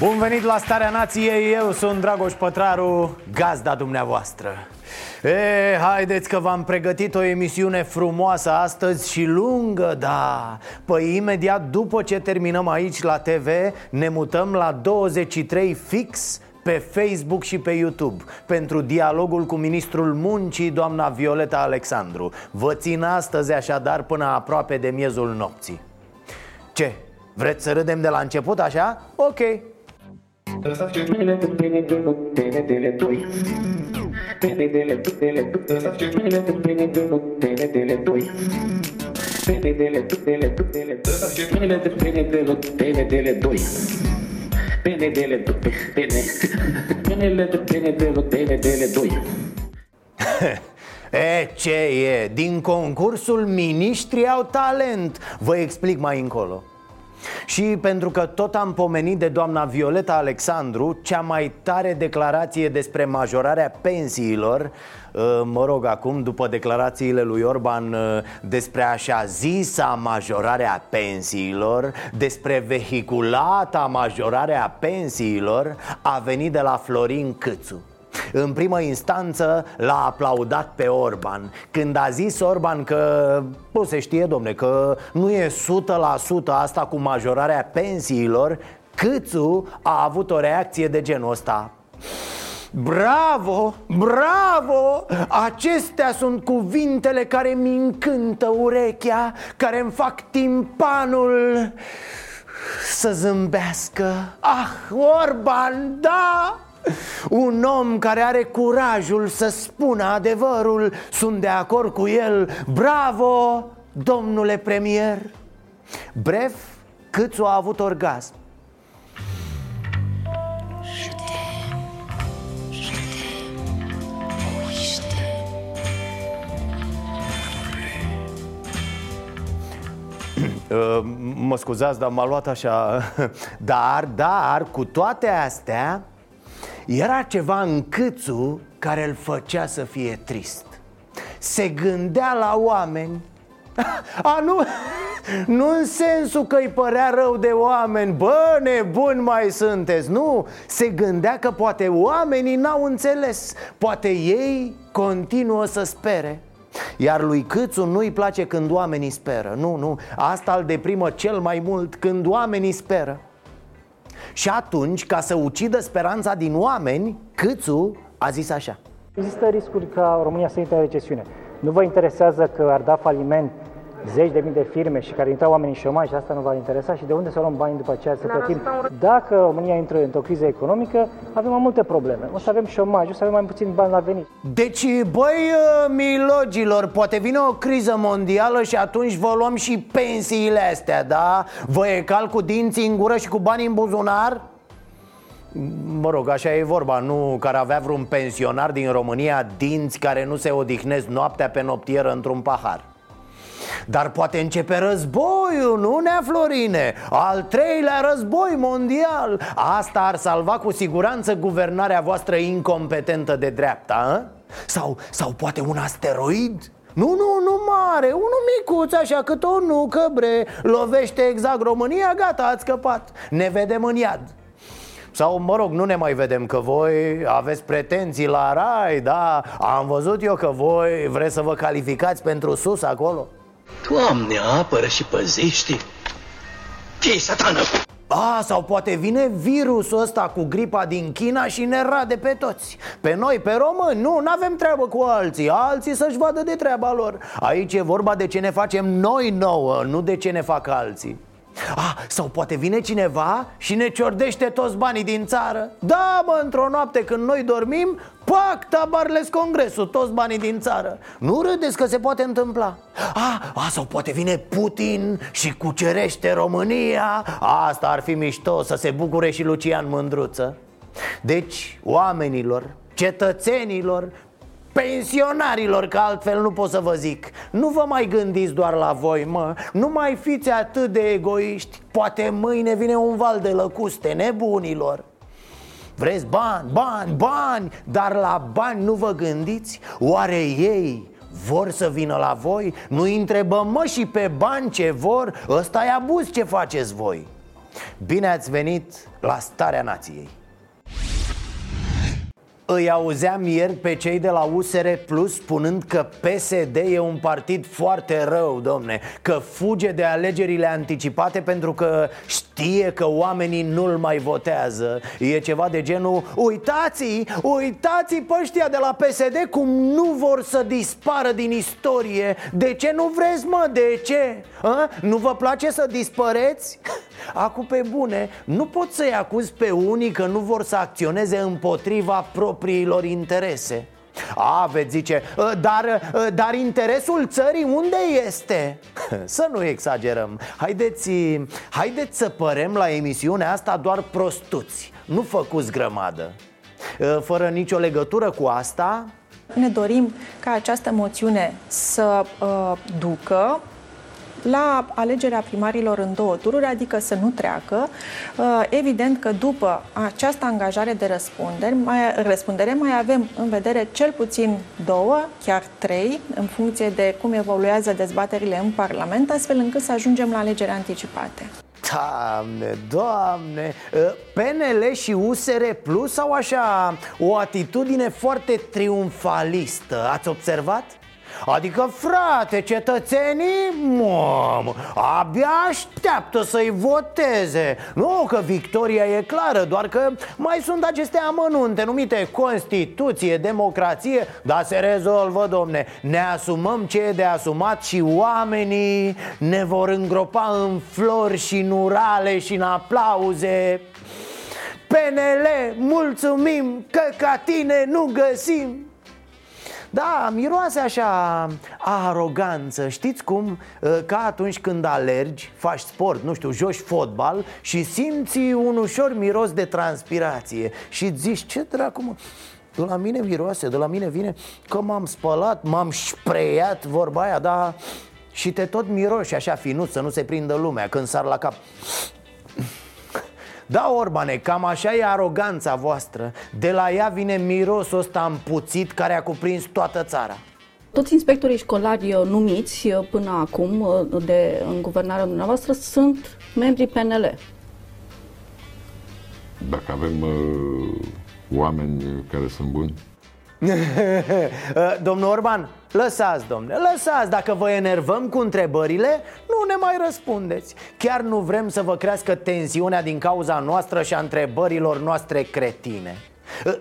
Bun venit la Starea Nației, eu sunt Dragoș Pătraru, gazda dumneavoastră. E, haideți că v-am pregătit o emisiune frumoasă astăzi și lungă, da. Păi imediat după ce terminăm aici la TV Ne mutăm la 23 fix pe Facebook și pe YouTube Pentru dialogul cu ministrul muncii, doamna Violeta Alexandru. Vă țin astăzi așadar până aproape de miezul nopții. Ce? Vreți să râdem de la început așa? Ok, E, ce e? Din concursul Miniștrii au talent Vă explic mai încolo și pentru că tot am pomenit de doamna Violeta Alexandru Cea mai tare declarație despre majorarea pensiilor uh, Mă rog, acum, după declarațiile lui Orban uh, Despre așa zisa majorarea pensiilor Despre vehiculata majorarea pensiilor A venit de la Florin Câțu în primă instanță l-a aplaudat pe Orban Când a zis Orban că, nu se știe domne, că nu e 100% asta cu majorarea pensiilor Câțu a avut o reacție de genul ăsta Bravo, bravo! Acestea sunt cuvintele care mi încântă urechea Care îmi fac timpanul să zâmbească Ah, Orban, da! Un om care are curajul să spună adevărul Sunt de acord cu el. Bravo, domnule premier. Bref, Câțu a avut orgasm? Uh, Mă scuzați, dar m-a luat așa. Dar, dar, cu toate astea Era ceva în câțu care îl făcea să fie trist. Se gândea la oameni. A, nu, nu în sensul că îi părea rău de oameni. Bă, nebuni mai sunteți, nu. Se gândea că poate oamenii n-au înțeles. Poate ei continuă să spere. Iar lui Câțu nu-i place când oamenii speră. Nu, nu, asta îl deprimă cel mai mult când oamenii speră Și atunci, ca să ucidă speranța din oameni Câțu a zis așa Există riscuri ca România să intre în recesiune. Nu vă interesează că ar da faliment zeci de mii de firme și care intrau oamenii în șomaj, asta nu va interesa și de unde să luăm bani după aceea să plătim. Dacă România intră într-o criză economică, avem mai multe probleme. O să avem șomaj, o să avem mai puțin bani la venit. Deci, băi, uh, milogilor, poate vine o criză mondială și atunci vă luăm și pensiile astea, da? Vă e cal cu dinții în gură și cu bani în buzunar? Mă rog, așa e vorba, nu care avea vreun pensionar din România dinți care nu se odihnesc noaptea pe noptieră într-un pahar dar poate începe războiul, nu nea Florine? Al treilea război mondial Asta ar salva cu siguranță guvernarea voastră incompetentă de dreapta, a? Sau, sau poate un asteroid? Nu, nu, nu mare, unul micuț așa cât o nucă, bre Lovește exact România, gata, ați scăpat Ne vedem în iad sau, mă rog, nu ne mai vedem că voi aveți pretenții la rai, da? Am văzut eu că voi vreți să vă calificați pentru sus acolo Doamne, apără și păzește! ce satană? A, sau poate vine virusul ăsta cu gripa din China și ne rade pe toți Pe noi, pe români, nu, nu avem treabă cu alții Alții să-și vadă de treaba lor Aici e vorba de ce ne facem noi nouă, nu de ce ne fac alții Ah, sau poate vine cineva și ne ciordește toți banii din țară. Da, mă, într-o noapte când noi dormim Pac, tabarles congresul, toți banii din țară. Nu râdeți că se poate întâmpla. Ah, ah, sau poate vine Putin și cucerește România. Asta ar fi mișto, să se bucure și Lucian Mândruță. Deci, oamenilor, cetățenilor, pensionarilor, că altfel nu pot să vă zic Nu vă mai gândiți doar la voi, mă Nu mai fiți atât de egoiști Poate mâine vine un val de lăcuste nebunilor Vreți bani, bani, bani Dar la bani nu vă gândiți? Oare ei vor să vină la voi? Nu întrebăm mă și pe bani ce vor? Ăsta e abuz ce faceți voi Bine ați venit la Starea Nației îi auzeam ieri pe cei de la USR Plus spunând că PSD e un partid foarte rău, domne Că fuge de alegerile anticipate pentru că știe că oamenii nu-l mai votează E ceva de genul Uitați, uitați pe ăștia de la PSD cum nu vor să dispară din istorie De ce nu vreți, mă? De ce? A? Nu vă place să dispăreți? Acum pe bune, nu pot să-i acuz pe unii că nu vor să acționeze împotriva propriilor interese. A, veți zice, ă, dar, ă, dar interesul țării unde este? Să nu exagerăm. Haideți, haideți să părem la emisiunea asta doar prostuți Nu făcuți grămadă. Ă, Fără nicio legătură cu asta Ne dorim ca această moțiune să uh, ducă la alegerea primarilor în două tururi, adică să nu treacă. Uh, evident că după această angajare de răspundere mai, răspundere, mai avem în vedere cel puțin două, chiar trei, în funcție de cum evoluează dezbaterile în Parlament, astfel încât să ajungem la alegeri anticipate. Doamne, doamne uh, PNL și USR Plus au așa o atitudine foarte triumfalistă Ați observat? Adică, frate, cetățenii, mamă, abia așteaptă să-i voteze. Nu că victoria e clară, doar că mai sunt aceste amănunte numite Constituție, democrație Dar se rezolvă, domne. Ne asumăm ce e de asumat și oamenii ne vor îngropa în flori și în urale și în aplauze. PNL, mulțumim că ca tine nu găsim da, miroase așa a aroganță. Știți cum? Ă, ca atunci când alergi, faci sport, nu știu, joci fotbal Și simți un ușor miros de transpirație. Și zici, ce dracu mă? De la mine miroase, de la mine vine că m-am spălat, m-am spreiat, vorba aia, da? Și te tot miroși așa finuț să nu se prindă lumea când sar la cap da, Orbane, cam așa e aroganța voastră De la ea vine mirosul ăsta împuțit care a cuprins toată țara toți inspectorii școlari uh, numiți uh, până acum uh, de, în guvernarea dumneavoastră sunt membrii PNL. Dacă avem uh, oameni care sunt buni. Domnul Orban, lăsați, domne, lăsați Dacă vă enervăm cu întrebările, nu ne mai răspundeți Chiar nu vrem să vă crească tensiunea din cauza noastră și a întrebărilor noastre cretine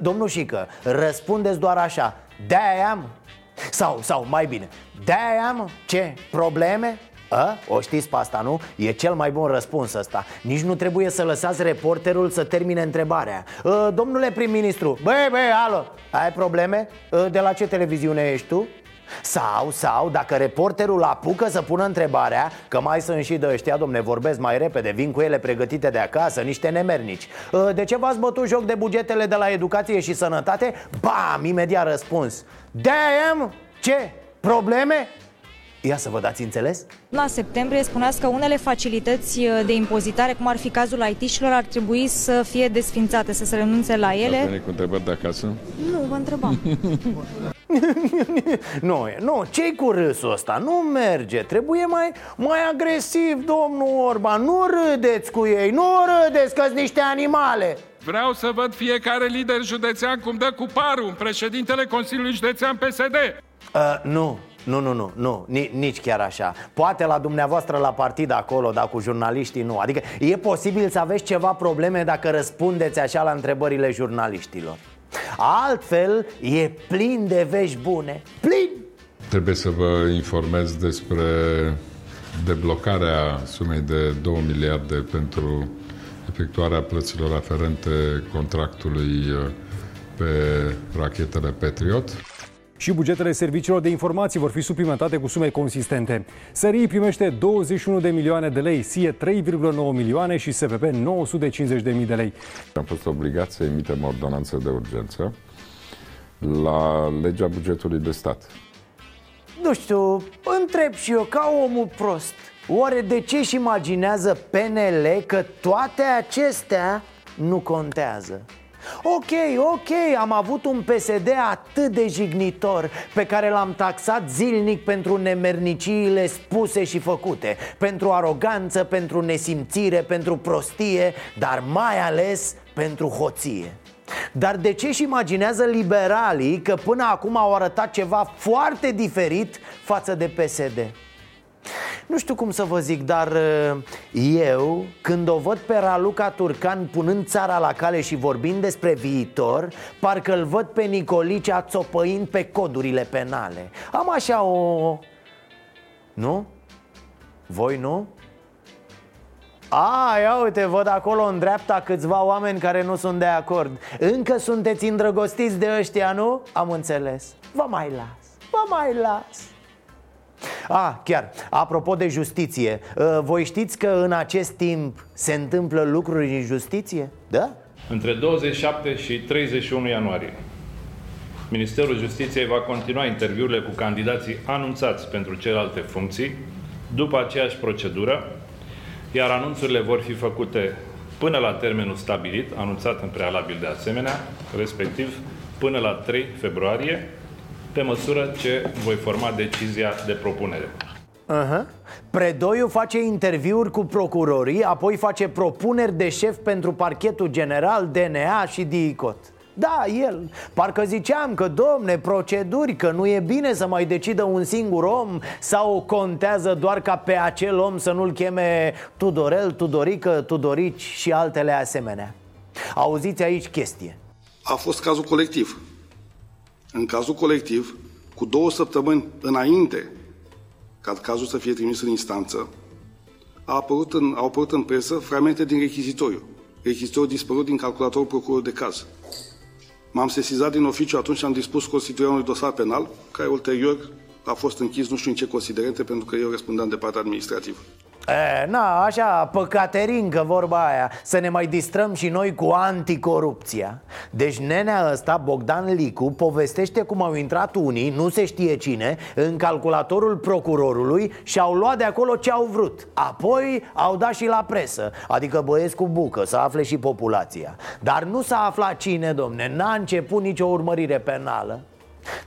Domnul Șică, răspundeți doar așa De-aia am? Sau, sau mai bine, de-aia am? Ce? Probleme? A? O știți pe asta, nu? E cel mai bun răspuns ăsta Nici nu trebuie să lăsați reporterul să termine întrebarea a, Domnule prim-ministru, băi, băi, alo, ai probleme? A, de la ce televiziune ești tu? Sau, sau, dacă reporterul apucă să pună întrebarea Că mai sunt și de ăștia, domne, vorbesc mai repede Vin cu ele pregătite de acasă, niște nemernici De ce v-ați bătut joc de bugetele de la educație și sănătate? Bam, imediat răspuns Damn, ce? Probleme? Ia să vă dați înțeles? La septembrie spuneați că unele facilități uh, de impozitare, cum ar fi cazul IT-șilor, ar trebui să fie desfințate, să se renunțe la ele. Ați cu întrebări de acasă? Nu, vă întrebam. nu, nu, ce cu râsul ăsta? Nu merge, trebuie mai, mai agresiv, domnul Orban Nu râdeți cu ei, nu râdeți că niște animale Vreau să văd fiecare lider județean cum dă cu parul președintele Consiliului Județean PSD. Uh, nu, nu, nu, nu, nu, nici chiar așa Poate la dumneavoastră la partid acolo, dar cu jurnaliștii nu Adică e posibil să aveți ceva probleme dacă răspundeți așa la întrebările jurnaliștilor Altfel, e plin de vești bune Plin! Trebuie să vă informez despre deblocarea sumei de 2 miliarde pentru efectuarea plăților aferente contractului uh, pe rachetele Patriot. Și bugetele serviciilor de informații vor fi suplimentate cu sume consistente. SRI primește 21 de milioane de lei, SIE 3,9 milioane și SPP 950 de mii de lei. Am fost obligat să emitem ordonanță de urgență la legea bugetului de stat. Nu știu, întreb și eu ca omul prost Oare de ce își imaginează PNL că toate acestea nu contează? Ok, ok, am avut un PSD atât de jignitor Pe care l-am taxat zilnic pentru nemerniciile spuse și făcute Pentru aroganță, pentru nesimțire, pentru prostie Dar mai ales pentru hoție dar de ce își imaginează liberalii că până acum au arătat ceva foarte diferit față de PSD? Nu știu cum să vă zic, dar uh, eu, când o văd pe Raluca Turcan punând țara la cale și vorbind despre viitor Parcă îl văd pe Nicolicea țopăind pe codurile penale Am așa o... Nu? Voi nu? A, ia uite, văd acolo în dreapta câțiva oameni care nu sunt de acord Încă sunteți îndrăgostiți de ăștia, nu? Am înțeles Vă mai las, vă mai las a, chiar, apropo de justiție ă, Voi știți că în acest timp se întâmplă lucruri în justiție? Da? Între 27 și 31 ianuarie Ministerul Justiției va continua interviurile cu candidații anunțați pentru celelalte funcții după aceeași procedură, iar anunțurile vor fi făcute până la termenul stabilit, anunțat în prealabil de asemenea, respectiv până la 3 februarie, pe măsură ce voi forma decizia de propunere. Uh-huh. Predoiu face interviuri cu procurorii, apoi face propuneri de șef pentru parchetul general, DNA și DICOT. Da, el. Parcă ziceam că, domne, proceduri, că nu e bine să mai decidă un singur om sau contează doar ca pe acel om să nu-l cheme Tudorel, Tudorică, Tudorici și altele asemenea. Auziți aici chestie. A fost cazul colectiv. În cazul colectiv, cu două săptămâni înainte ca cazul să fie trimis în instanță, a apărut în, au apărut în presă fragmente din rechizitoriu. Rechizitoriul dispărut din calculatorul procurorului de caz. M-am sesizat din oficiu atunci și am dispus constituirea unui dosar penal, care ulterior a fost închis nu știu în ce considerente, pentru că eu răspundeam de partea administrativă. E, na, așa, păcaterincă vorba aia Să ne mai distrăm și noi cu anticorupția. Deci nenea ăsta, Bogdan Licu, povestește cum au intrat unii, nu se știe cine În calculatorul procurorului și au luat de acolo ce au vrut. Apoi au dat și la presă Adică băieți cu bucă, să afle și populația. Dar nu s-a aflat cine, domne, n-a început nicio urmărire penală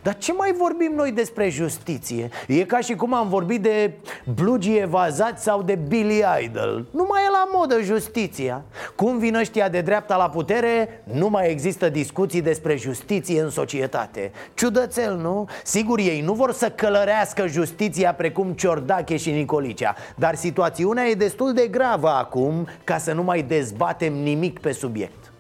dar ce mai vorbim noi despre justiție? E ca și cum am vorbit de blugii evazați sau de Billy Idol. Nu mai e la modă justiția. Cum vin ăștia de dreapta la putere, nu mai există discuții despre justiție în societate. Ciudățel, nu? Sigur, ei nu vor să călărească justiția precum Ciordache și Nicolicea. Dar situațiunea e destul de gravă acum ca să nu mai dezbatem nimic pe subiect.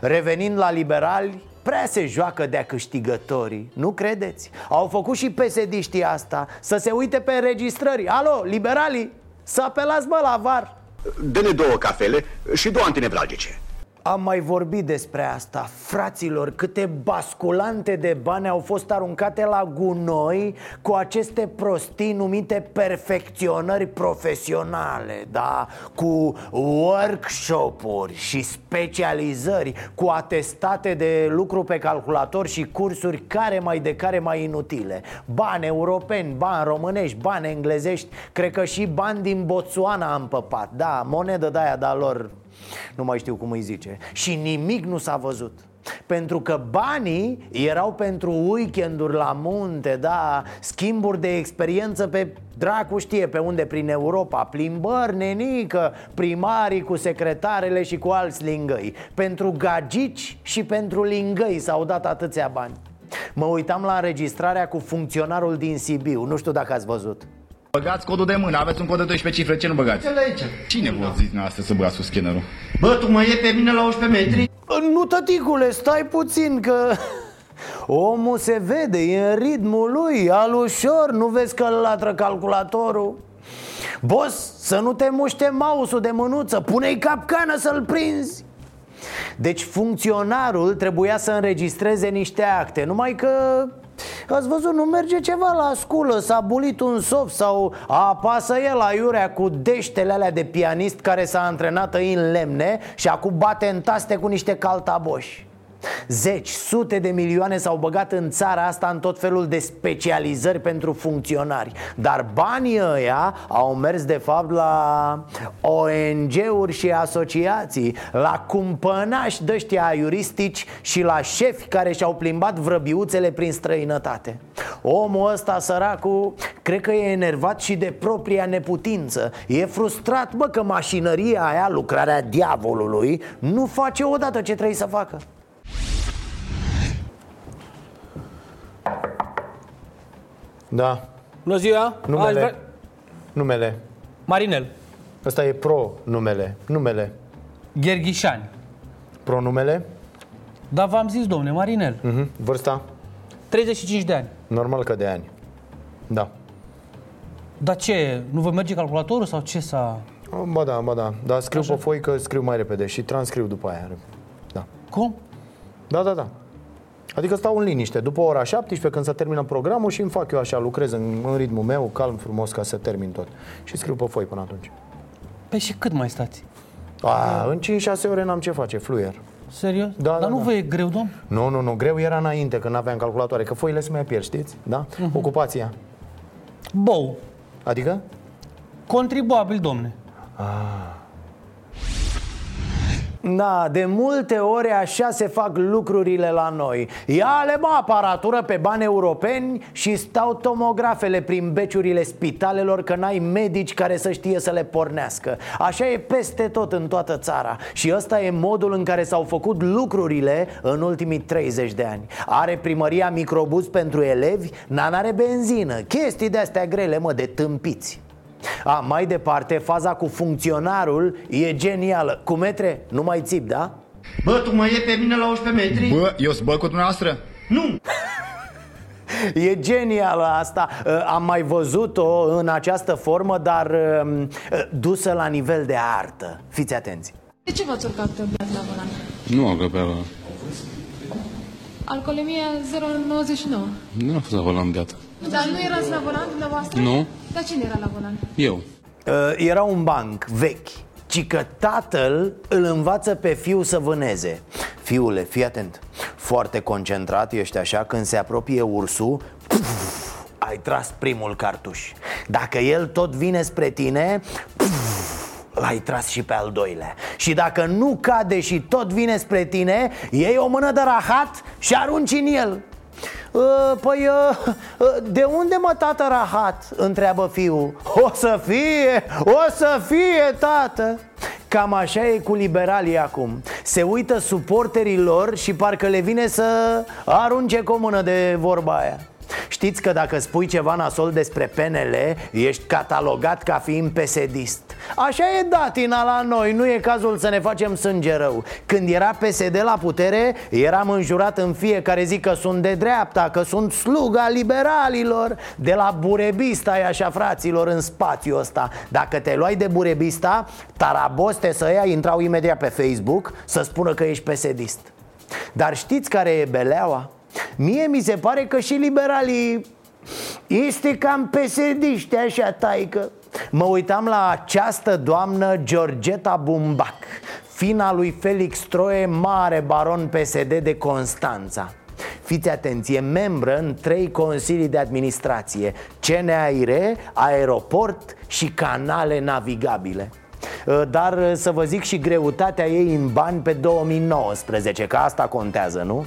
Revenind la liberali, Prea se joacă de-a câștigătorii, nu credeți? Au făcut și psd asta Să se uite pe înregistrări. Alo, liberalii, să apelați bă la var. Dă-ne două cafele și două antinevragice am mai vorbit despre asta. Fraților, câte basculante de bani au fost aruncate la gunoi Cu aceste prostii numite perfecționări profesionale Da, cu workshop-uri și specializări Cu atestate de lucru pe calculator și cursuri care mai de care mai inutile. Bani europeni, bani românești, bani englezești Cred că și bani din Botswana am păpat. Da, monedă de-aia de lor nu mai știu cum îi zice Și nimic nu s-a văzut pentru că banii erau pentru weekenduri la munte, da, schimburi de experiență pe dracu știe pe unde prin Europa, plimbări nenică, primarii cu secretarele și cu alți lingăi. Pentru gagici și pentru lingăi s-au dat atâția bani. Mă uitam la înregistrarea cu funcționarul din Sibiu, nu știu dacă ați văzut. Băgați codul de mână, aveți un cod de 12 cifre, ce nu băgați? Ce aici? Cine vă zici astăzi să băgați cu scannerul? Bă, tu mă iei pe mine la 11 metri? Nu, tăticule, stai puțin că... Omul se vede, e în ritmul lui, al ușor, nu vezi că îl latră calculatorul? Boss, să nu te muște mouse de mânuță Pune-i capcană să-l prinzi deci funcționarul trebuia să înregistreze niște acte Numai că Ați văzut, nu merge ceva la sculă S-a bulit un soft sau apasă el la iurea cu deștele alea de pianist Care s-a antrenat în lemne Și acum bate în taste cu niște caltaboși Zeci, sute de milioane s-au băgat în țara asta în tot felul de specializări pentru funcționari. Dar banii ăia au mers de fapt la ONG-uri și asociații La cumpănași dăștia iuristici și la șefi care și-au plimbat vrăbiuțele prin străinătate. Omul ăsta săracul cred că e enervat și de propria neputință. E frustrat, bă, că mașinăria aia, lucrarea diavolului, nu face odată ce trebuie să facă Da. Bună ziua! Numele. Aș vrea- Numele. Marinel. Ăsta e pro numele. Numele. Gherghișani. Pronumele? Da, v-am zis, domne, Marinel. Mhm. Vârsta? 35 de ani. Normal că de ani. Da. Dar ce? Nu vă merge calculatorul sau ce s-a... Ba da, ba da. Dar scriu pe foi că scriu mai repede și transcriu după aia. Da. Cum? Da, da, da. Adică stau în liniște. După ora 17, când se termină programul și îmi fac eu așa, lucrez în, în ritmul meu, calm, frumos, ca să termin tot. Și scriu pe foi până atunci. Păi și cât mai stați? A, în 5-6 ore n-am ce face, fluier. Serios? Da, Dar da, nu da. vă e greu, domn? Nu, nu, nu, greu era înainte, când aveam calculatoare, că foile se mai pierd, știți? Da? Mhm. Ocupația. Bou. Adică? Contribuabil, domne. Da, de multe ori așa se fac lucrurile la noi. Ia-le mă aparatură pe bani europeni și stau tomografele prin beciurile spitalelor Că n-ai medici care să știe să le pornească. Așa e peste tot în toată țara. Și ăsta e modul în care s-au făcut lucrurile în ultimii 30 de ani. Are primăria microbus pentru elevi, n are benzină. Chestii de-astea grele, mă, de tâmpiți a, mai departe, faza cu funcționarul e genială Cu metre, nu mai țip, da? Bă, tu mă iei pe mine la 11 metri? Bă, eu sunt bă cu dumneavoastră? Nu! E genială asta Uh, Am mai văzut-o în această formă, dar um, uh, dusă la nivel de artă Fiți atenți De ce v-ați urcat beat la volan? Nu am căpeală. Alcoolemia 0,99. Nu am fost la volan beat. Dar nu erați la volan dumneavoastră? Nu. Dar cine era la volan? Eu. Uh, Era un banc vechi ci că tatăl îl învață pe fiul să vâneze Fiule, fii atent Foarte concentrat ești așa Când se apropie ursul puf, Ai tras primul cartuș Dacă el tot vine spre tine puf, L-ai tras și pe al doilea Și dacă nu cade și tot vine spre tine Iei o mână de rahat și arunci în el "Uh, Păi, uh, uh, de unde mă tată rahat? Întreabă fiul. O să fie, o să fie tată. Cam așa e cu liberalii acum. Se uită suporterii lor și parcă le vine să arunce cu o mână de vorba aia. Știți că dacă spui ceva nasol despre PNL Ești catalogat ca fiind pesedist Așa e datina la noi, nu e cazul să ne facem sânge rău. Când era PSD la putere, eram înjurat în fiecare zi că sunt de dreapta Că sunt sluga liberalilor. De la burebista e așa fraților în spațiul ăsta. Dacă te luai de burebista, taraboste să ia intrau imediat pe Facebook Să spună că ești pesedist Dar știți care e beleaua? Mie mi se pare că și liberalii este cam pesediște așa, taică. Mă uitam la această doamnă Georgeta Bumbac Fina lui Felix Troie, mare baron PSD de Constanța. Fiți atenție, membră în trei consilii de administrație CNAIR, aeroport și canale navigabile. Dar să vă zic și greutatea ei în bani pe 2019, că asta contează, nu?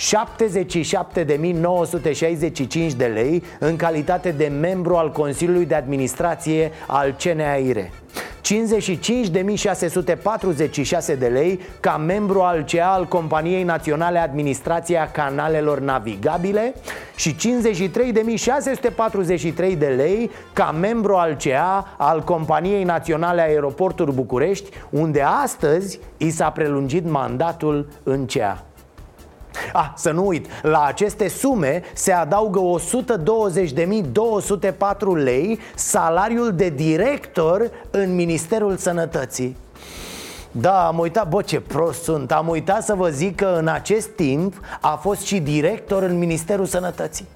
77.965 de lei în calitate de membru al Consiliului de Administrație al CNAIR 55.646 de lei ca membru al CEA al Companiei Naționale Administrația Canalelor Navigabile și 53.643 de lei ca membru al CEA al Companiei Naționale Aeroporturi București, unde astăzi i s-a prelungit mandatul în CEA. Ah, să nu uit, la aceste sume se adaugă 120.204 lei salariul de director în Ministerul Sănătății. Da, am uitat, bă ce prost sunt. Am uitat să vă zic că în acest timp a fost și director în Ministerul Sănătății.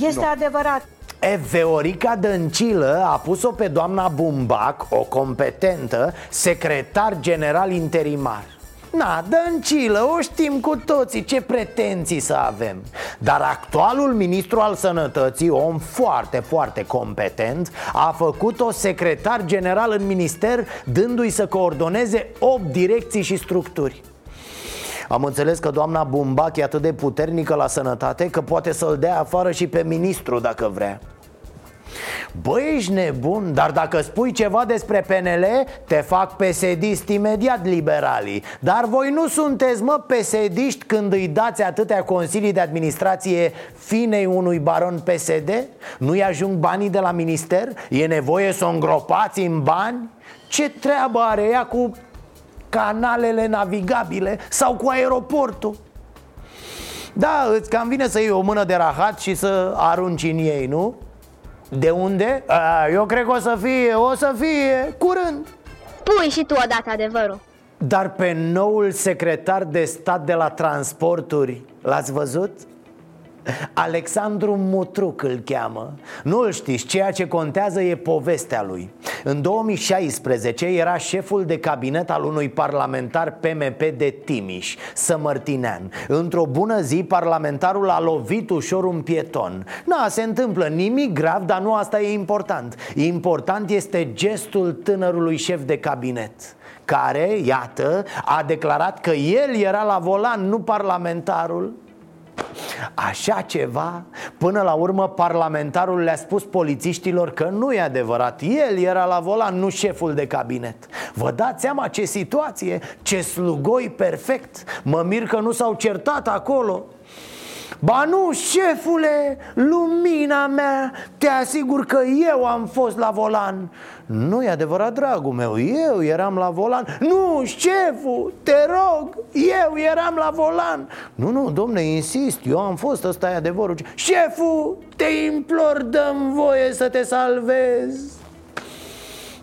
Este no. adevărat. E, Veorica Dăncilă a pus-o pe doamna Bumbac, o competentă, secretar general interimar Na, Dăncilă, o știm cu toții ce pretenții să avem. Dar actualul ministru al sănătății, om foarte, foarte competent A făcut-o secretar general în minister Dându-i să coordoneze 8 direcții și structuri. Am înțeles că doamna Bumbac e atât de puternică la sănătate Că poate să-l dea afară și pe ministru dacă vrea Băi, ești nebun, dar dacă spui ceva despre PNL Te fac pesedist imediat liberalii Dar voi nu sunteți, mă, pesediști când îi dați atâtea consilii de administrație Finei unui baron PSD? Nu-i ajung banii de la minister? E nevoie să o îngropați în bani? Ce treabă are ea cu canalele navigabile sau cu aeroportul? Da, îți cam vine să iei o mână de rahat și să arunci în ei, nu? De unde? A, eu cred că o să fie, o să fie curând Pui și tu odată adevărul Dar pe noul secretar de stat de la transporturi L-ați văzut? Alexandru Mutruc îl cheamă. Nu îl știți, ceea ce contează e povestea lui. În 2016 era șeful de cabinet al unui parlamentar PMP de Timiș, Sămărtinean. Într-o bună zi, parlamentarul a lovit ușor un pieton. Na, se întâmplă nimic grav, dar nu asta e important. Important este gestul tânărului șef de cabinet care, iată, a declarat că el era la volan, nu parlamentarul Așa ceva? Până la urmă parlamentarul le-a spus polițiștilor că nu e adevărat. El era la volan, nu șeful de cabinet. Vă dați seama ce situație, ce slugoi perfect. Mă mir că nu s-au certat acolo Ba nu, șefule, lumina mea, te asigur că eu am fost la volan. Nu e adevărat, dragul meu, eu eram la volan. Nu, șeful, te rog, eu eram la volan. Nu, nu, domne, insist, eu am fost, ăsta e adevărul. Șeful, te implor, dăm voie să te salvezi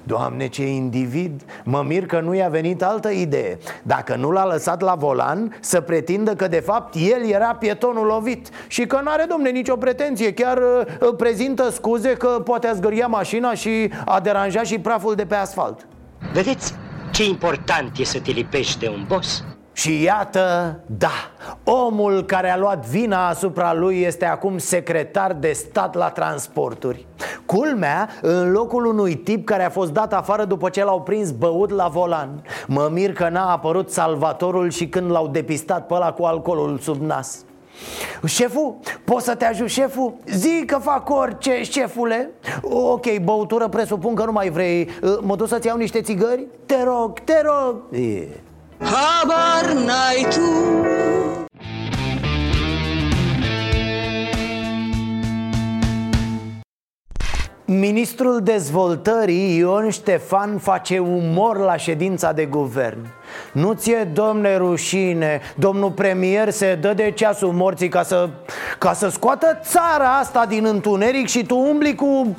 Doamne, ce individ! Mă mir că nu i-a venit altă idee Dacă nu l-a lăsat la volan, să pretindă că de fapt el era pietonul lovit Și că n-are, domne, nicio pretenție Chiar uh, prezintă scuze că poate a zgâria mașina și a deranjat și praful de pe asfalt Vedeți ce important e să te lipești de un boss? Și iată, da, omul care a luat vina asupra lui este acum secretar de stat la transporturi Culmea, în locul unui tip care a fost dat afară după ce l-au prins băut la volan Mă mir că n-a apărut salvatorul și când l-au depistat pe ăla cu alcoolul sub nas Șeful, poți să te ajut șeful? Zi că fac orice, șefule Ok, băutură, presupun că nu mai vrei Mă duc să-ți iau niște țigări? Te rog, te rog e. Habar n-ai tu. Ministrul dezvoltării Ion Ștefan face umor la ședința de guvern. Nu ție, domne, rușine? Domnul premier se dă de ceasul morții ca să, ca să scoată țara asta din întuneric Și tu umbli cu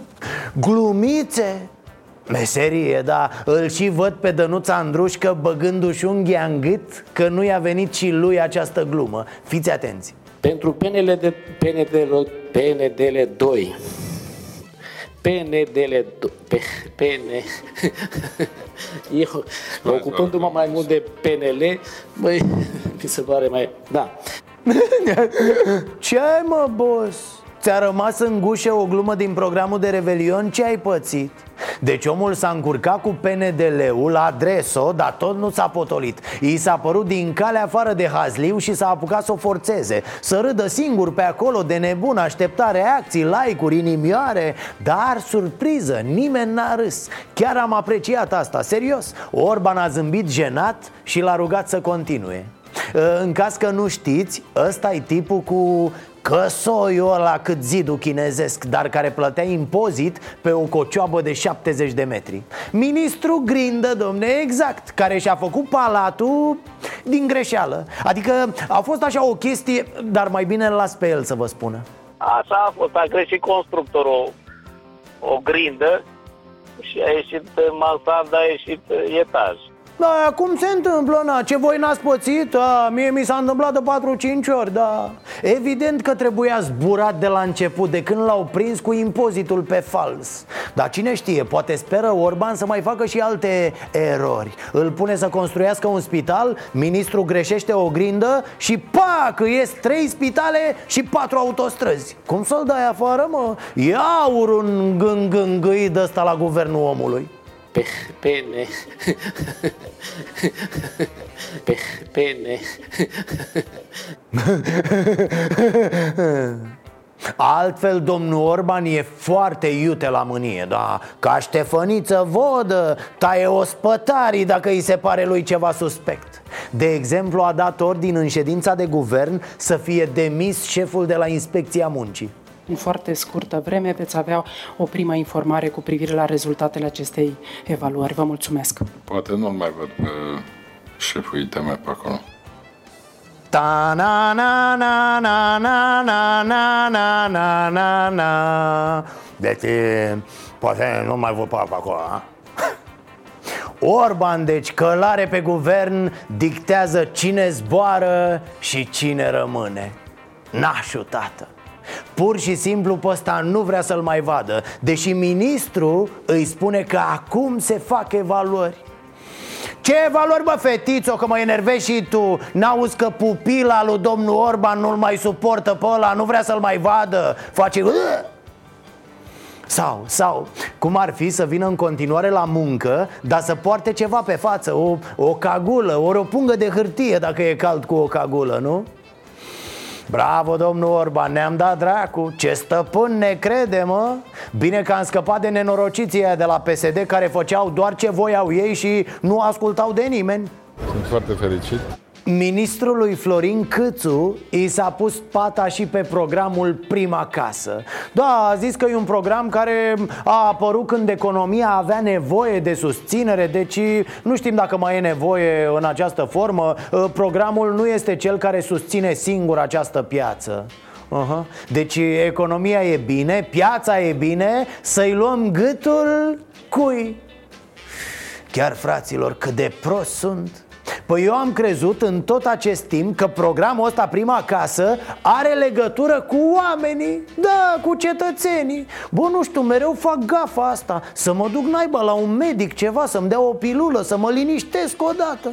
glumițe Meserie, da, îl și văd pe Dănuța Andrușcă băgându-și unghia în gât Că nu i-a venit și lui această glumă. Fiți atenți. Pentru PNL de, PNDL, PNDL 2 PNDL PN Eu, ocupându-mă mai mult de PNL Băi, mi se pare mai... Da. Ce ai mă, boss? Ți-a rămas în gușă o glumă din programul de Revelion? Ce ai pățit? Deci omul s-a încurcat cu PNDL-ul, a adres-o, dar tot nu s-a potolit. I s-a părut din calea afară de hazliu și s-a apucat să o forțeze. Să râdă singur pe acolo de nebun, aștepta reacții, like-uri, inimioare. Dar, surpriză, nimeni n-a râs. Chiar am apreciat asta, serios Orban a zâmbit jenat și l-a rugat să continue. În caz că nu știți, ăsta e tipul cu Căsoiul ăla cât zidul chinezesc Dar care plătea impozit pe o cocioabă de 70 de metri. Ministru Grindă, domne, exact Care și-a făcut palatul din greșeală. Adică a fost așa o chestie, dar mai bine îl las pe el să vă spună. Așa a fost, a greșit constructorul o, o grindă și a ieșit mansarda, a ieșit etaj. Da, cum se întâmplă, na? Ce voi n-ați pățit? A, mie mi s-a întâmplat de 4-5 ori, da Evident că trebuia zburat de la început De când l-au prins cu impozitul pe fals Dar cine știe, poate speră Orban să mai facă și alte erori Îl pune să construiască un spital Ministrul greșește o grindă Și pac, ies trei spitale și patru autostrăzi Cum să-l dai afară, mă? Ia un gângângâi de ăsta la guvernul omului Pe, pene. Pe, pene. Altfel, domnul Orban e foarte iute la mânie, da Ca Ștefăniță vodă, taie ospătarii dacă îi se pare lui ceva suspect De exemplu, a dat ordin în ședința de guvern să fie demis șeful de la Inspecția Muncii În foarte scurtă vreme veți avea o primă informare cu privire la rezultatele acestei evaluări. Vă mulțumesc! Poate nu-l mai văd pe șeful ITM pe acolo. Ta na na na na na na na na na na na Deci, e, poate nu mai văd pe acolo, a? Orban, deci călare pe guvern, dictează cine zboară și cine rămâne Nașul, tată Pur și simplu pe ăsta nu vrea să-l mai vadă Deși ministrul îi spune că acum se fac evaluări. Ce valori, bă, fetițo, că mă enervezi și tu? N-auzi că pupila lui domnul Orban nu-l mai suportă pe ăla Nu vrea să-l mai vadă? Face... Sau, sau, cum ar fi să vină în continuare la muncă Dar să poarte ceva pe față O, o cagulă, ori o pungă de hârtie dacă e cald cu o cagulă, nu? Bravo, domnul Orban, ne-am dat dracu Ce stăpân ne crede, mă Bine că am scăpat de nenorociții aia de la PSD Care făceau doar ce voiau ei și nu ascultau de nimeni Sunt foarte fericit. Ministrului Florin Câțu i s-a pus pata și pe programul Prima Casă Da, a zis că e un program care a apărut când economia avea nevoie de susținere Deci nu știm dacă mai e nevoie în această formă Programul nu este cel care susține singur această piață Uh-huh. Deci economia e bine, piața e bine, să-i luăm gâtul cui? Chiar fraților, cât de prost sunt Păi eu am crezut în tot acest timp că programul ăsta Prima Casă are legătură cu oamenii Da, cu cetățenii Bă, nu știu, mereu fac gafa asta Să mă duc naiba la un medic ceva Să-mi dea o pilulă, să mă liniștesc odată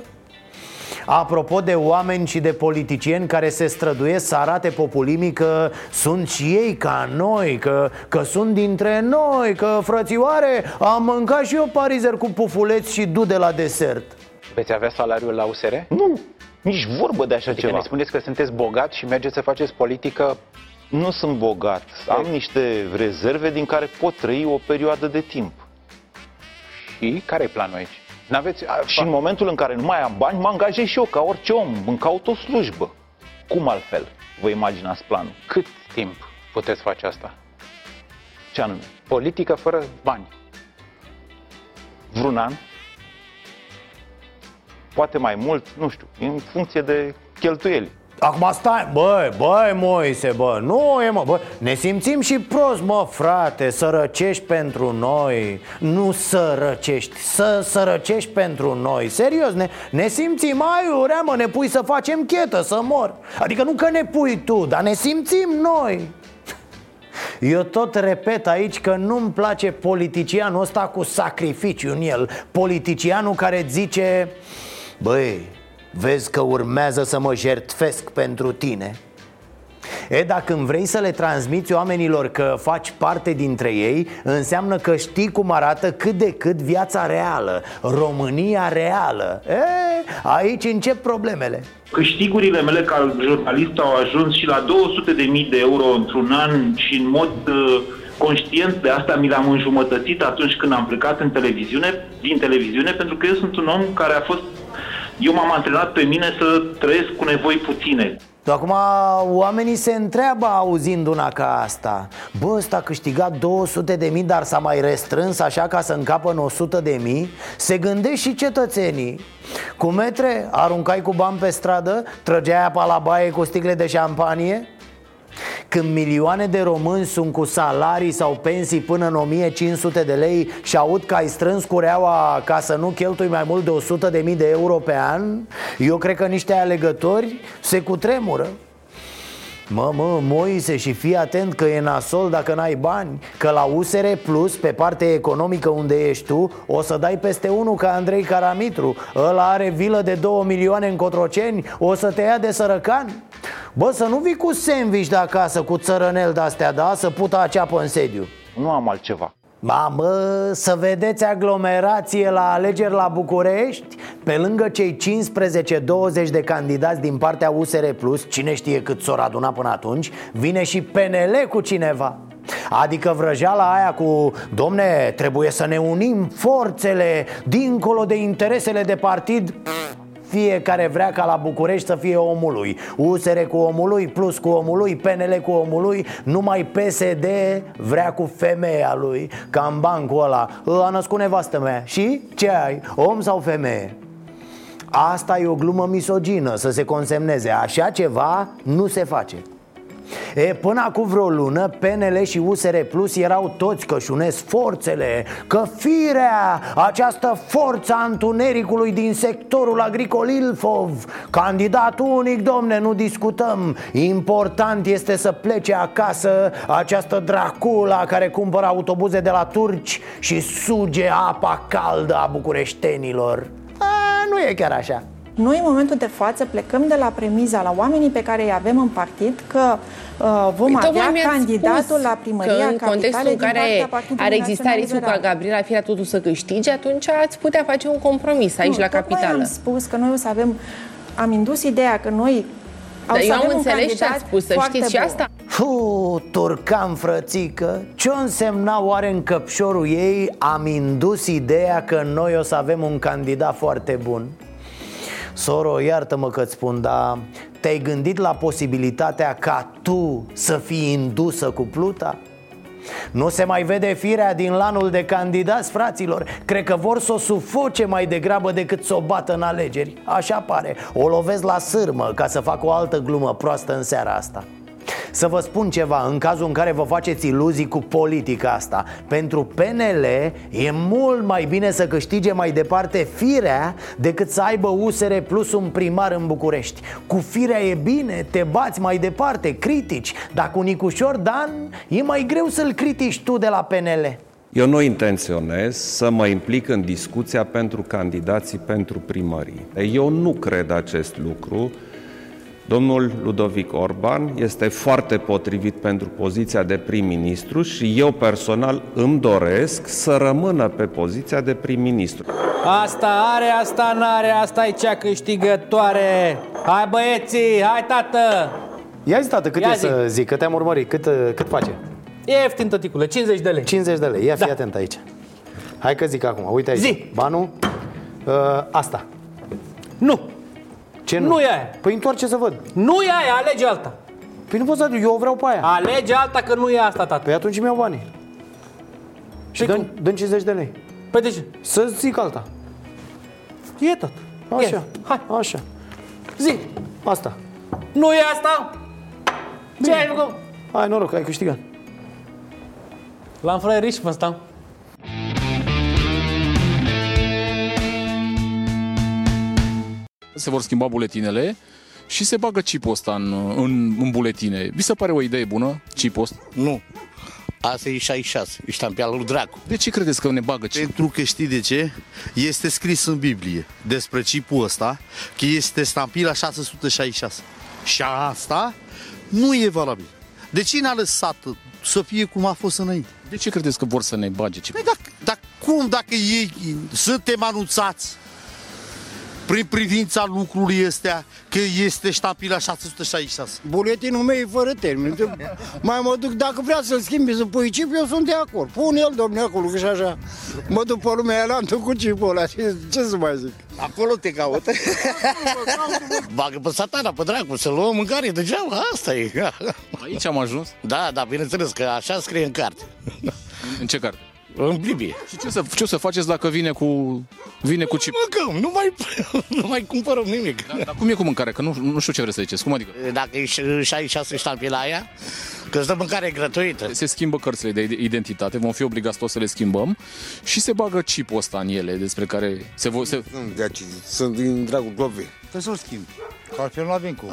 Apropo de oameni și de politicieni care se străduiesc să arate populimii că sunt și ei ca noi, că, că sunt dintre noi, că frățioare, am mâncat și eu parizer cu pufuleți și dude la desert. Veți avea salariul la USR? Nu, nici vorbă de așa Adică ceva. ne spuneți că sunteți bogat și mergeți să faceți politică Nu sunt bogat, am niște rezerve din care pot trăi o perioadă de timp. și care e planul aici? N-aveți... a, Și în momentul în care nu mai am bani, mă angajez și eu ca orice om, îmi caut o slujbă. Cum altfel vă imaginați planul? Cât timp puteți face asta? Ce anume? Politică fără bani. Vreun an? Poate mai mult, nu știu, în funcție de cheltuieli. Acum stai, băi, băi Moise, bă, nu e mă, bă Ne simțim și prost, mă, frate, sărăcești pentru noi Nu sărăcești, să sărăcești pentru noi Serios, ne, ne simțim aiurea, mă, ne pui să facem chetă, să mor Adică nu că ne pui tu, dar ne simțim noi eu tot repet aici că nu-mi place politicianul ăsta cu sacrificiu în el Politicianul care zice Băi, vezi că urmează să mă jertfesc pentru tine? E, dacă îmi vrei să le transmiți oamenilor că faci parte dintre ei Înseamnă că știi cum arată cât de cât viața reală România reală. E, Aici încep problemele. Câștigurile mele ca jurnalist au ajuns și la 200.000 de euro într-un an și în mod uh, conștient de asta mi l-am înjumătățit atunci când am plecat în televiziune, din televiziune, pentru că eu sunt un om care a fost... Eu m-am antrenat pe mine să trăiesc cu nevoi puține. Acum oamenii se întreabă auzind una ca asta. Bă, ăsta a câștigat 200 de mii, dar s-a mai restrâns așa ca să încapă în 100 de mii? Se gândesc și cetățenii. Cu metre, aruncai cu bani pe stradă, trăgeai apa la baie cu sticle de șampanie când milioane de români sunt cu salarii sau pensii până în 1500 de lei și aud că ai strâns cureaua ca să nu cheltui mai mult de 100 de mii de euro pe an Eu cred că niște alegători se cutremură Mă, mă, Moise și fii atent că e nasol dacă n-ai bani Că la USR Plus, pe partea economică unde ești tu O să dai peste unul ca Andrei Caramitru Ăla are vilă de 2 milioane în Cotroceni O să te ia de sărăcan Bă, să nu vii cu sandwich de acasă, cu țărănel de-astea, da? Să puta aceapă în sediu Nu am altceva. Mamă, să vedeți aglomerație la alegeri la București? Pe lângă cei 15-20 de candidați din partea USR Plus Cine știe cât s-or aduna până atunci Vine și PNL cu cineva. Adică vrăjeala aia cu Domne, trebuie să ne unim forțele Dincolo de interesele de partid fiecare vrea ca la București să fie omului USR cu omului, plus cu omului, PNL cu omului Numai PSD vrea cu femeia lui Ca în bancul ăla A născut nevastă mea Și? Ce ai? Om sau femeie? Asta e o glumă misogină, să se consemneze Așa ceva nu se face E, până acum vreo lună, PNL și USR Plus erau toți că unesc forțele Că firea, această forță a întunericului din sectorul agricol Ilfov Candidat unic, domne, nu discutăm. Important este să plece acasă această dracula care cumpără autobuze de la turci Și suge apa caldă a bucureștenilor. A, Nu e chiar așa. Noi, în momentul de față, plecăm de la premiza la oamenii pe care îi avem în partid că uh, vom Păi, tocmai avea mi-ați candidatul spus la primăria că în contextul capitale în din care partea Partidului ar exista Național riscul ca Liberal. Gabriela Firea totul să câștige, atunci ați putea face un compromis aici nu, la tocmai capitală. am spus că noi o să avem... Am indus ideea că noi o Dar să eu am avem un înțeles ce candidat ați spus, să foarte știți și bun. asta. Fu, turcan frățică Ce însemna oare în căpșorul ei Am indus ideea că noi o să avem un candidat foarte bun Soro, iartă-mă că-ți spun, dar te-ai gândit la posibilitatea ca tu să fii indusă cu pluta? Nu se mai vede firea din lanul de candidați, fraților. Cred că vor să o sufoce mai degrabă decât să o bată în alegeri. Așa pare. O lovesc la sârmă ca să fac o altă glumă proastă în seara asta să vă spun ceva, în cazul în care vă faceți iluzii cu politica asta Pentru PNL e mult mai bine să câștige mai departe firea Decât să aibă USR plus un primar în București Cu firea e bine, te bați mai departe, critici Dar cu Nicușor Dan e mai greu să-l critici tu de la PNL Eu nu intenționez să mă implic în discuția pentru candidații pentru primării. Eu nu cred acest lucru. Domnul Ludovic Orban este foarte potrivit pentru poziția de prim-ministru și eu personal îmi doresc să rămână pe poziția de prim-ministru. Asta are, asta n-are, asta e cea câștigătoare. Hai băieții, hai tată! Ia zi, tată, cât Ia e zi. să zic, că te-am urmărit, cât, cât face? E ieftin, tăticule, 50 de lei. 50 de lei, ia fi Da. atent aici Hai că zic acum, uite aici Zi. Banul, uh, asta Nu, Ce nu? Nu e aia. Păi întoarce să văd nu e aia, alege alta. Păi nu pot să eu o vreau pe aia Alege alta că nu e asta, tată. Păi atunci mi-au banii Și Păi dăm, dăm 50 de lei Păi de ce? Să zic alta E tot. Așa, E. Hai, așa zi. Asta Nu e asta? Ce ai făcut? Hai noroc, ai câștigat L-am frăierit și mă stau. Se vor schimba buletinele și se bagă chipul ăsta în, în, în buletine. Vi se pare o idee bună, chipul ăsta? Nu. Asta e 66, e ștampia lui Dracu. De ce credeți că ne bagă chip? Pentru că știi de ce? Este scris în Biblie despre chipul ăsta că este stampila 666. Și asta nu e valabil. De ce n-a lăsat să fie cum a fost înainte? De ce credeți că vor să ne bage chipul? Păi dacă, dar cum dacă ei suntem anunțați prin privința lucrului ăstea că este ștampila 666. Buletinul meu e fără termen. Mai mă duc, dacă vrea să-l schimbi, să pui chip, eu sunt de acord. Pun el, domne, acolo, că și așa. Mă duc pe lumea aia, cu chipul ăla. Ce, ce să mai zic? Acolo te caută. Bagă pe satana, pe dracu, să luăm mâncare degeaba, asta e. Aici am ajuns? Da, da, bineînțeles că așa scrie în carte. În ce carte? În Biblie. Și ce o să, ce o să faceți dacă vine cu, vine cu chip? Mâncăm, nu mai, nu mai cumpărăm nimic. Da, dar cum e cu mâncare? Că nu, nu știu ce vreți să ziceți. Cum adică? Dacă e 66 ștampila aia, că îți dă mâncare gratuită. Se schimbă cărțile de identitate, vom fi obligați toți să le schimbăm și se bagă chipul ăsta în ele despre care se... Vo- se... Sunt din dragul globei. Trebuie să-l schimb. Că altfel nu avem cum.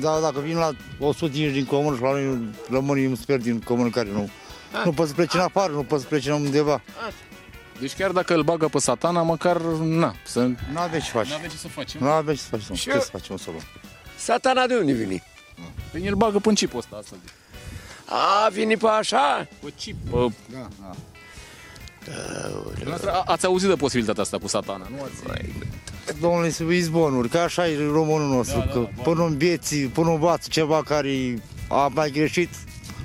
Da, dacă vin la 150 din comună și la noi rămân îmi sper din comună care nu. Nu poți să pleci în afară, nu poți să pleci undeva. Deci chiar dacă îl bagă pe satana, măcar, na, să... Nu avem ce faci. Nu avem ce să facem. Nu avem ce să facem. Și Ce eu- să facem să luăm? Satana de unde vine? Păi el bagă pe chipul ăsta astăzi. A, vine pe așa? Pe chip. Pe... Da, da. Dumneavoastră a- Ați auzit de posibilitatea asta cu satana, nu ați... Domnule, să izbonuri, că așa e românul nostru, da, că până în vieții, până învață ceva care a mai greșit,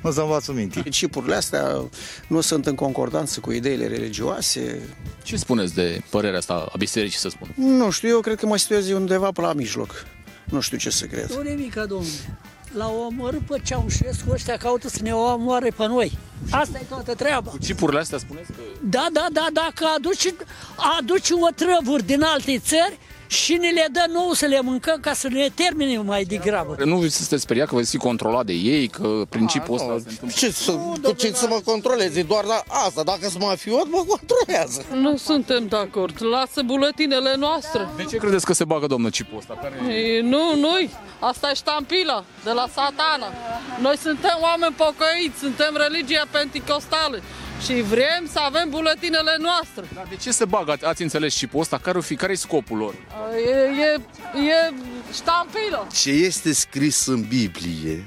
nu să învață minte. Cipurile astea nu sunt în concordanță cu ideile religioase. Ce spuneți de părerea asta a bisericii, să spun? Nu știu, eu cred că mă situez undeva pe la mijloc. Nu știu ce să cred. Nu nimica, domnule. L-au omorât pe Ceaușescu, ăștia caută să ne omoare pe noi. Asta e toată treaba. Cu chipurile astea spuneți că... Da, da, da, dacă aduci, aduci otrăvuri din alte țări și ne le dă nou să le mâncăm ca să ne termine mai degrabă. Nu vi sunteți speriat că veți fi controlat de ei, că principiul ăsta se întâmplă? Ce să, cu ce să mă controleze? Doar la asta. Dacă sunt mafiot, mă controlează. Nu suntem de acord. Lasă buletinele noastre. De ce credeți că se bagă, domnă, chipul ăsta? Care... Ei, Nu, noi. Asta e ștampila de la satana. Noi suntem oameni pocăiți, suntem religia penticostală și vrem să avem buletinele noastre. Dar de ce se bagă? Ați- Ați înțeles chipul ăsta? Care-o fi? Care-i scopul lor? E, e, e ștampila. Ce este scris în Biblie,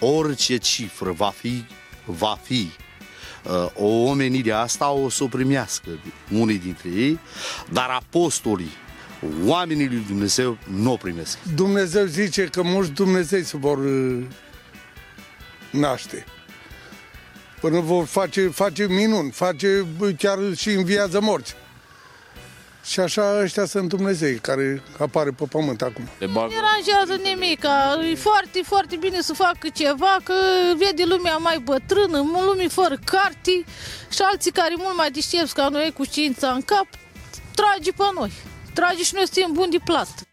orice cifră va fi, va fi. Uh, O omenire asta o să o primească unii dintre ei, dar apostolii, oamenii lui Dumnezeu, nu o primesc. Dumnezeu zice că mulți Dumnezei se vor uh, naște. Până vor face, face minuni, face bă, chiar și înviază morți. Și așa ăștia sunt Dumnezei care apare pe pământ acum. Se bagă... Nu aranjează nimic, e foarte, foarte bine să facă ceva, că vede lumea mai bătrână, lume fără carte și alții care mult mai deștepți ca noi cu știința în cap, trage pe noi. Trage și noi suntem buni de plastă.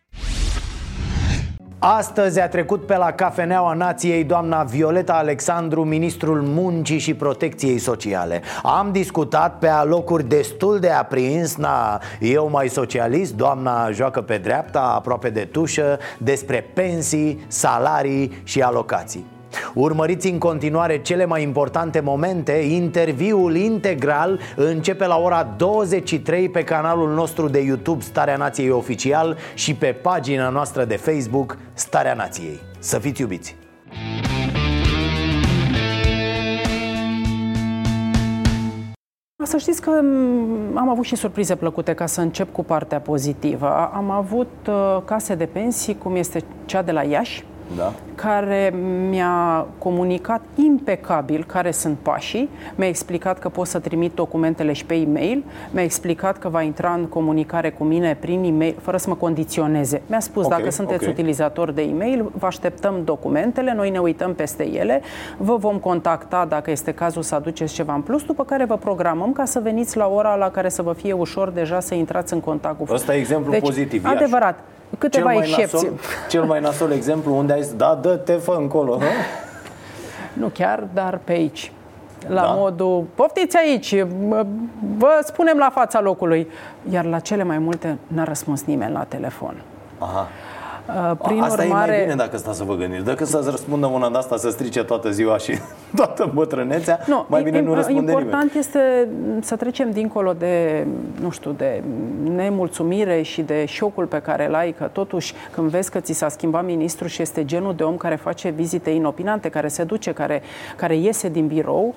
Astăzi a trecut pe la Cafeneaua Nației doamna Violeta Alexandru, ministrul muncii și protecției sociale. Am discutat pe alocuri destul de aprins, na, eu mai socialist, doamna joacă pe dreapta, aproape de tușă, despre pensii, salarii și alocații. Urmăriți în continuare cele mai importante momente Interviul integral începe la ora 23 pe canalul nostru de YouTube Starea Nației Oficial și pe pagina noastră de Facebook Starea Nației. Să fiți iubiți! Să știți că m, am avut și surprize plăcute ca să încep cu partea pozitivă. Am avut uh, case de pensii, cum este cea de la Iași, Da? care mi-a comunicat impecabil care sunt pașii, mi-a explicat că pot să trimit documentele și pe e-mail, mi-a explicat că va intra în comunicare cu mine prin e-mail, fără să mă condiționeze. Mi-a spus, Ok, dacă sunteți ok. utilizator de e-mail, vă așteptăm documentele, noi ne uităm peste ele, vă vom contacta dacă este cazul să aduceți ceva în plus, după care vă programăm ca să veniți la ora la care să vă fie ușor deja să intrați în contact cu Ăsta e exemplu deci, pozitiv, Iași. Adevărat. Câteva cel mai excepții. Nasol, cel mai nasol exemplu unde ai zis, da, dă-te, fă încolo hă? Nu chiar, dar pe aici. La Da? modul, poftiți aici, mă- vă spunem la fața locului. Iar la cele mai multe n-a răspuns nimeni la telefon. Aha. Uh, Prin Asta urmare, e mai bine dacă stați să vă gândiți Decât să-ți răspundă una de asta să strice toată ziua și toată bătrânețea Nu, Mai bine e- nu răspunde important nimeni este să trecem dincolo de, nu știu, de nemulțumire și de șocul pe care îl ai, că totuși când vezi că ți s-a schimbat ministrul și este genul de om care face vizite inopinante, care se duce, care, care iese din birou,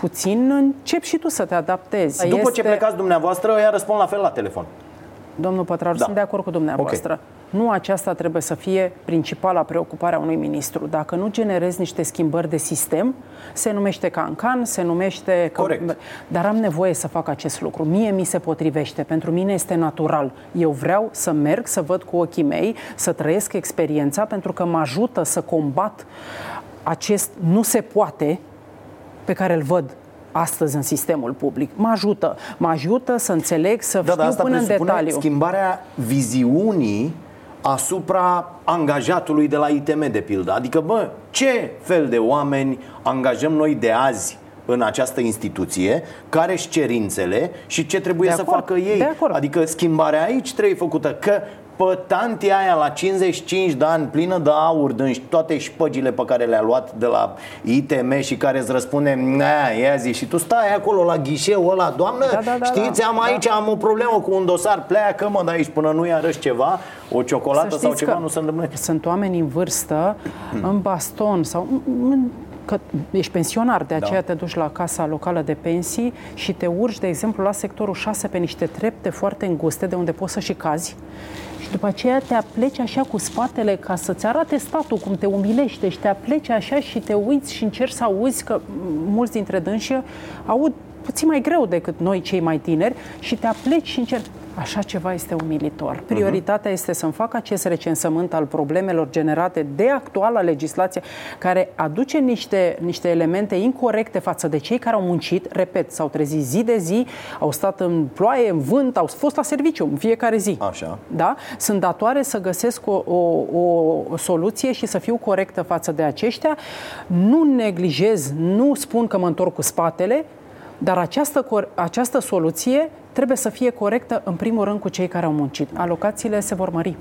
puțin încep și tu să te adaptezi. După ce plecați dumneavoastră, ea răspund la fel la telefon Domnul Pătraru, da. sunt de acord cu dumneavoastră. Okay. Nu aceasta trebuie să fie principala preocupare a unui ministru. Dacă nu generezi niște schimbări de sistem, se numește cancan, se numește... Corect. Dar am nevoie să fac acest lucru. Mie mi se potrivește. Pentru mine este natural. Eu vreau să merg, să văd cu ochii mei, să trăiesc experiența, pentru că mă ajută să combat acest nu se poate pe care îl văd astăzi în sistemul public. Mă ajută. Mă ajută să înțeleg, să da, știu asta până în detaliu. schimbarea viziunii asupra angajatului de la ITM, de pildă. Adică, bă, ce fel de oameni angajăm noi de azi în această instituție, care și cerințele și ce trebuie de să acord, facă ei. Adică schimbarea aici trebuie făcută, că pe tantia aia la 55 de ani plină de aur din toate șpăgile pe care le-a luat de la ITM și care îți răspunde ia zi. Și tu stai acolo la ghișeul ăla doamnă, da, da, da, știți, am da. aici, am o problemă cu un dosar pleacă mă de aici până nu i-arăși ceva o ciocolată sau ceva nu se întâmplă sunt oameni în vârstă în baston sau că ești pensionar, de aceea da. te duci la casa locală de pensii și te urci, de exemplu, la sectorul 6 pe niște trepte foarte înguste de unde poți să și cazi și după aceea te apleci așa cu spatele ca să-ți arate statul cum te umilește și te apleci așa și te uiți și încerci să auzi că mulți dintre dânsi aud puțin mai greu decât noi cei mai tineri și te apleci și încerci Așa ceva este umilitor. Prioritatea uh-huh. este să-mi fac acest recensământ al problemelor generate de actuala legislație, care aduce niște, niște elemente incorrecte față de cei care au muncit, repet, s-au trezit zi de zi, au stat în ploaie, în vânt, au fost la serviciu în fiecare zi. Așa. Da? Sunt datoare să găsesc o, o, o soluție și să fiu corectă față de aceștia. Nu neglijez, nu spun că mă întorc cu spatele, dar această, această soluție trebuie să fie corectă în primul rând cu cei care au muncit. Alocațiile se vor mări.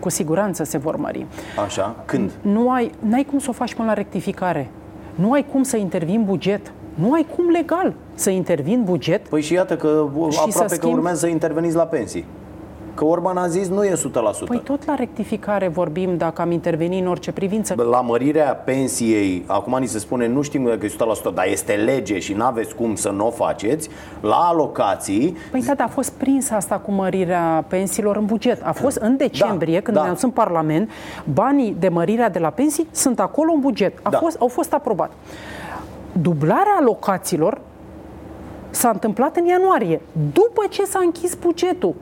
Cu siguranță se vor mări. Așa? Când? Nu ai, n-ai cum să o faci până la rectificare. Nu ai cum să intervii în buget. Nu ai cum legal să intervii în buget. Păi și iată că aproape că urmează să interveniți la pensii. Că Orban a zis nu e 100%. Păi tot la rectificare vorbim dacă am intervenit în orice privință. La mărirea pensiei, acum ni se spune nu știm dacă e 100%, dar este lege și nu aveți cum să nu o faceți, la alocații... Păi da, a fost prins asta cu mărirea pensiilor în buget. A fost în decembrie, da, când da. ne-am în Parlament, banii de mărirea de la pensii sunt acolo în buget. A da. fost, au fost aprobat. Dublarea alocațiilor s-a întâmplat în ianuarie, după ce s-a închis bugetul.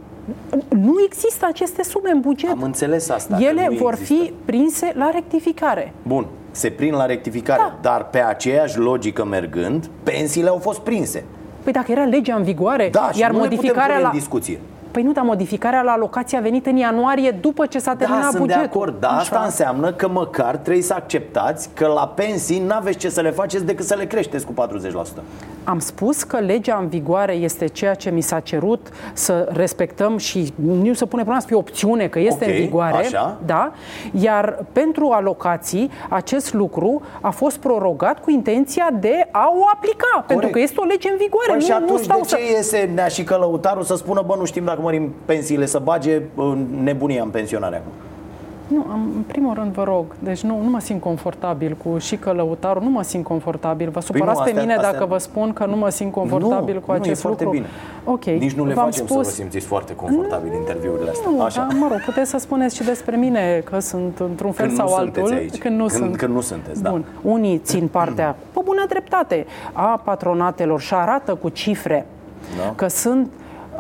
Nu există aceste sume în buget. Am înțeles asta. Ele vor există. fi prinse la rectificare. Bun, se prind la rectificare, da. dar pe aceeași logică mergând, pensiile au fost prinse. Păi dacă era legea în vigoare, da, iar și modificarea la în discuție. Păi nu, dar modificarea la alocație a venit în ianuarie după ce s-a terminat da, sunt bugetul. de acord, dar asta înseamnă că măcar trebuie să acceptați că la pensii n-aveți ce să le faceți decât să le creșteți cu 40%. Am spus că legea în vigoare este ceea ce mi s-a cerut să respectăm și nu se pune problema să fie opțiune, că este okay, în vigoare. Așa. Da? Iar pentru alocații, acest lucru a fost prorogat cu intenția de a o aplica, Corect. pentru că este o lege în vigoare. Păi nu, și atunci nu stau de ce să... iese Nea și Călăutarul să spună, bă, nu știm dacă mărim pensiile, să bage nebunia în pensionare acum? Nu, am, în primul rând vă rog, deci nu, nu mă simt confortabil cu și călăutarul, nu mă simt confortabil. Vă păi supărați păi nu, pe mine astea... dacă vă spun că nu mă simt confortabil nu, cu acest nu, e lucru. bine. Ok. Nici nu le V-am facem spus... să vă simțiți foarte confortabil interviurile astea. Nu, Așa. Dar, mă rog, puteți să spuneți și despre mine că sunt într-un fel când sau altul. Aici. Când nu când, sunt. Când nu sunteți, da. Bun. Unii țin partea, pe bună dreptate, a patronatelor și arată cu cifre da. că sunt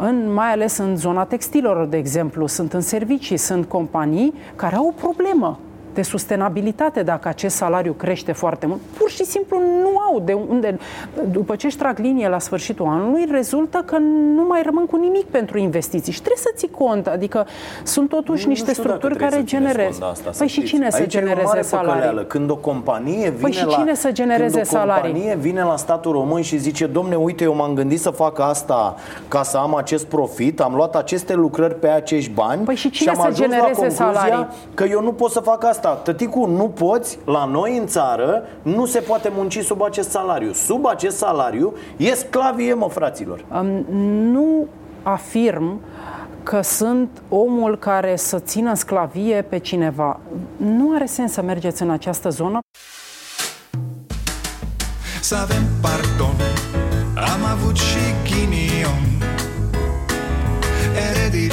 în, mai ales în zona textilor, de exemplu, sunt în servicii, sunt companii care au o problemă de sustenabilitate dacă acest salariu crește foarte mult. Pur și simplu nu au de unde. După ce își ștrag linie la sfârșitul anului, rezultă că nu mai rămân cu nimic pentru investiții. Și trebuie să ții cont. Adică sunt totuși nu, niște structuri care generează. Asta, păi și cine să genereze salarii? Când o companie vine păi și cine la, să genereze când o salarii? companie vine la statul român și zice, domne, uite, eu m-am gândit să fac asta ca să am acest profit, am luat aceste lucrări pe acești bani păi și, cine și am să ajuns genereze la salarii? că eu nu pot să fac asta asta. Tăticu, nu poți, la noi în țară, nu se poate munci sub acest salariu. Sub acest salariu e sclavie, mă, fraților. Um, nu afirm că sunt omul care să țină sclavie pe cineva. Nu are sens să mergeți în această zonă. Să avem pardon, am avut și ghinion Eredit